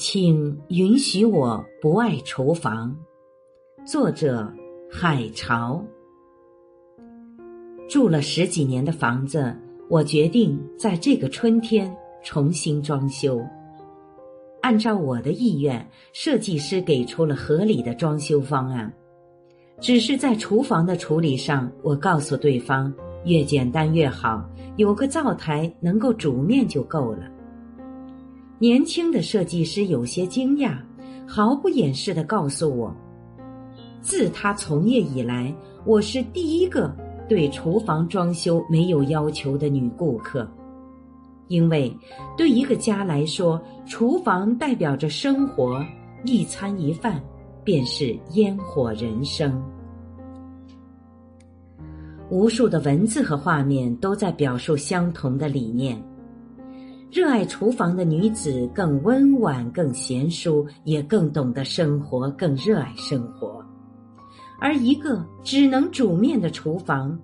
请允许我不爱厨房。作者：海潮。住了十几年的房子，我决定在这个春天重新装修。按照我的意愿，设计师给出了合理的装修方案。只是在厨房的处理上，我告诉对方，越简单越好，有个灶台能够煮面就够了。年轻的设计师有些惊讶，毫不掩饰地告诉我：“自他从业以来，我是第一个对厨房装修没有要求的女顾客。因为对一个家来说，厨房代表着生活，一餐一饭便是烟火人生。无数的文字和画面都在表述相同的理念。”热爱厨房的女子更温婉、更贤淑，也更懂得生活，更热爱生活。而一个只能煮面的厨房，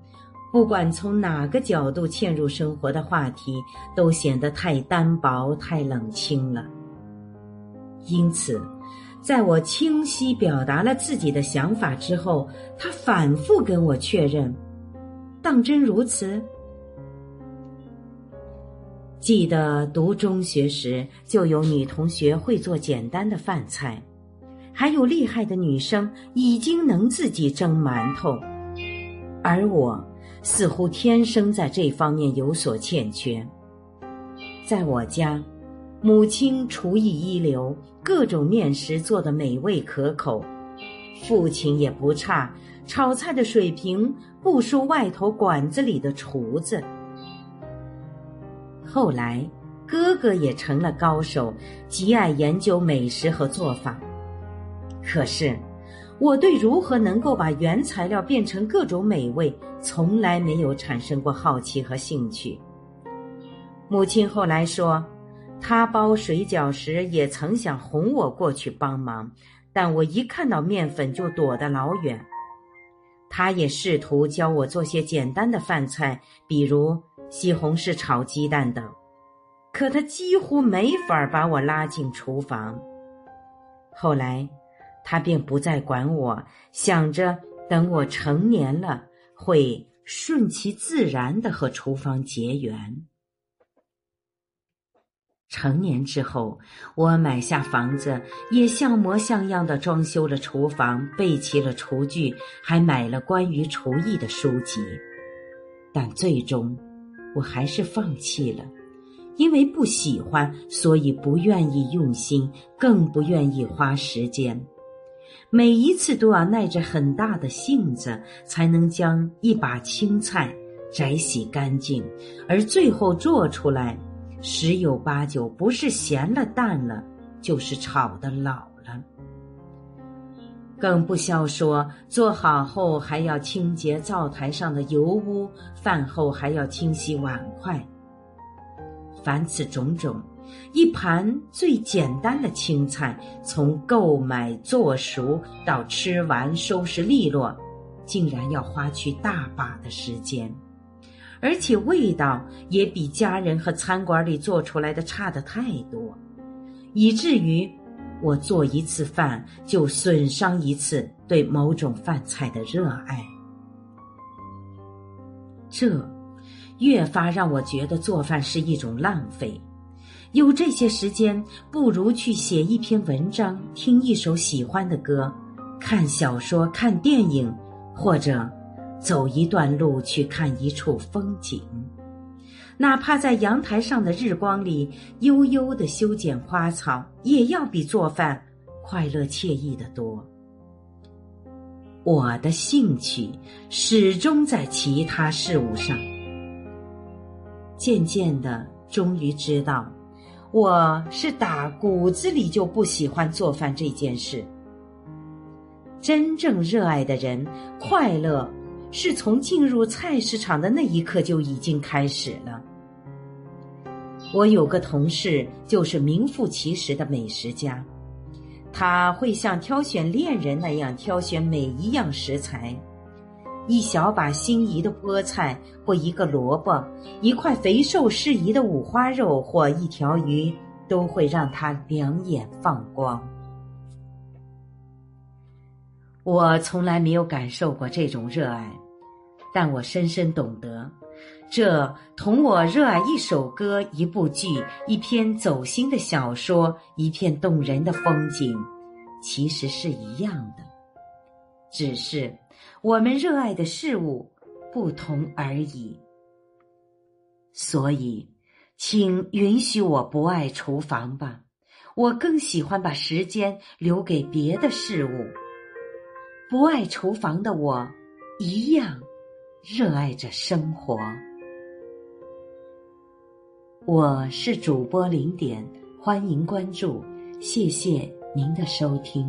不管从哪个角度嵌入生活的话题，都显得太单薄、太冷清了。因此，在我清晰表达了自己的想法之后，他反复跟我确认：“当真如此？”记得读中学时，就有女同学会做简单的饭菜，还有厉害的女生已经能自己蒸馒头，而我似乎天生在这方面有所欠缺。在我家，母亲厨艺一流，各种面食做得美味可口；父亲也不差，炒菜的水平不输外头馆子里的厨子。后来，哥哥也成了高手，极爱研究美食和做法。可是，我对如何能够把原材料变成各种美味，从来没有产生过好奇和兴趣。母亲后来说，她包水饺时也曾想哄我过去帮忙，但我一看到面粉就躲得老远。他也试图教我做些简单的饭菜，比如。西红柿炒鸡蛋等，可他几乎没法把我拉进厨房。后来，他便不再管我，想着等我成年了，会顺其自然的和厨房结缘。成年之后，我买下房子，也像模像样的装修了厨房，备齐了厨具，还买了关于厨艺的书籍，但最终。我还是放弃了，因为不喜欢，所以不愿意用心，更不愿意花时间。每一次都要耐着很大的性子，才能将一把青菜摘洗干净，而最后做出来，十有八九不是咸了淡了，就是炒的老了。更不消说，做好后还要清洁灶台上的油污，饭后还要清洗碗筷。凡此种种，一盘最简单的青菜，从购买、做熟到吃完、收拾利落，竟然要花去大把的时间，而且味道也比家人和餐馆里做出来的差的太多，以至于。我做一次饭就损伤一次对某种饭菜的热爱，这越发让我觉得做饭是一种浪费。有这些时间，不如去写一篇文章，听一首喜欢的歌，看小说、看电影，或者走一段路去看一处风景。哪怕在阳台上的日光里悠悠的修剪花草，也要比做饭快乐惬意的多。我的兴趣始终在其他事物上。渐渐的，终于知道，我是打骨子里就不喜欢做饭这件事。真正热爱的人，快乐。是从进入菜市场的那一刻就已经开始了。我有个同事，就是名副其实的美食家，他会像挑选恋人那样挑选每一样食材：一小把心仪的菠菜，或一个萝卜，一块肥瘦适宜的五花肉，或一条鱼，都会让他两眼放光。我从来没有感受过这种热爱，但我深深懂得，这同我热爱一首歌、一部剧、一篇走心的小说、一片动人的风景，其实是一样的，只是我们热爱的事物不同而已。所以，请允许我不爱厨房吧，我更喜欢把时间留给别的事物。不爱厨房的我，一样热爱着生活。我是主播零点，欢迎关注，谢谢您的收听。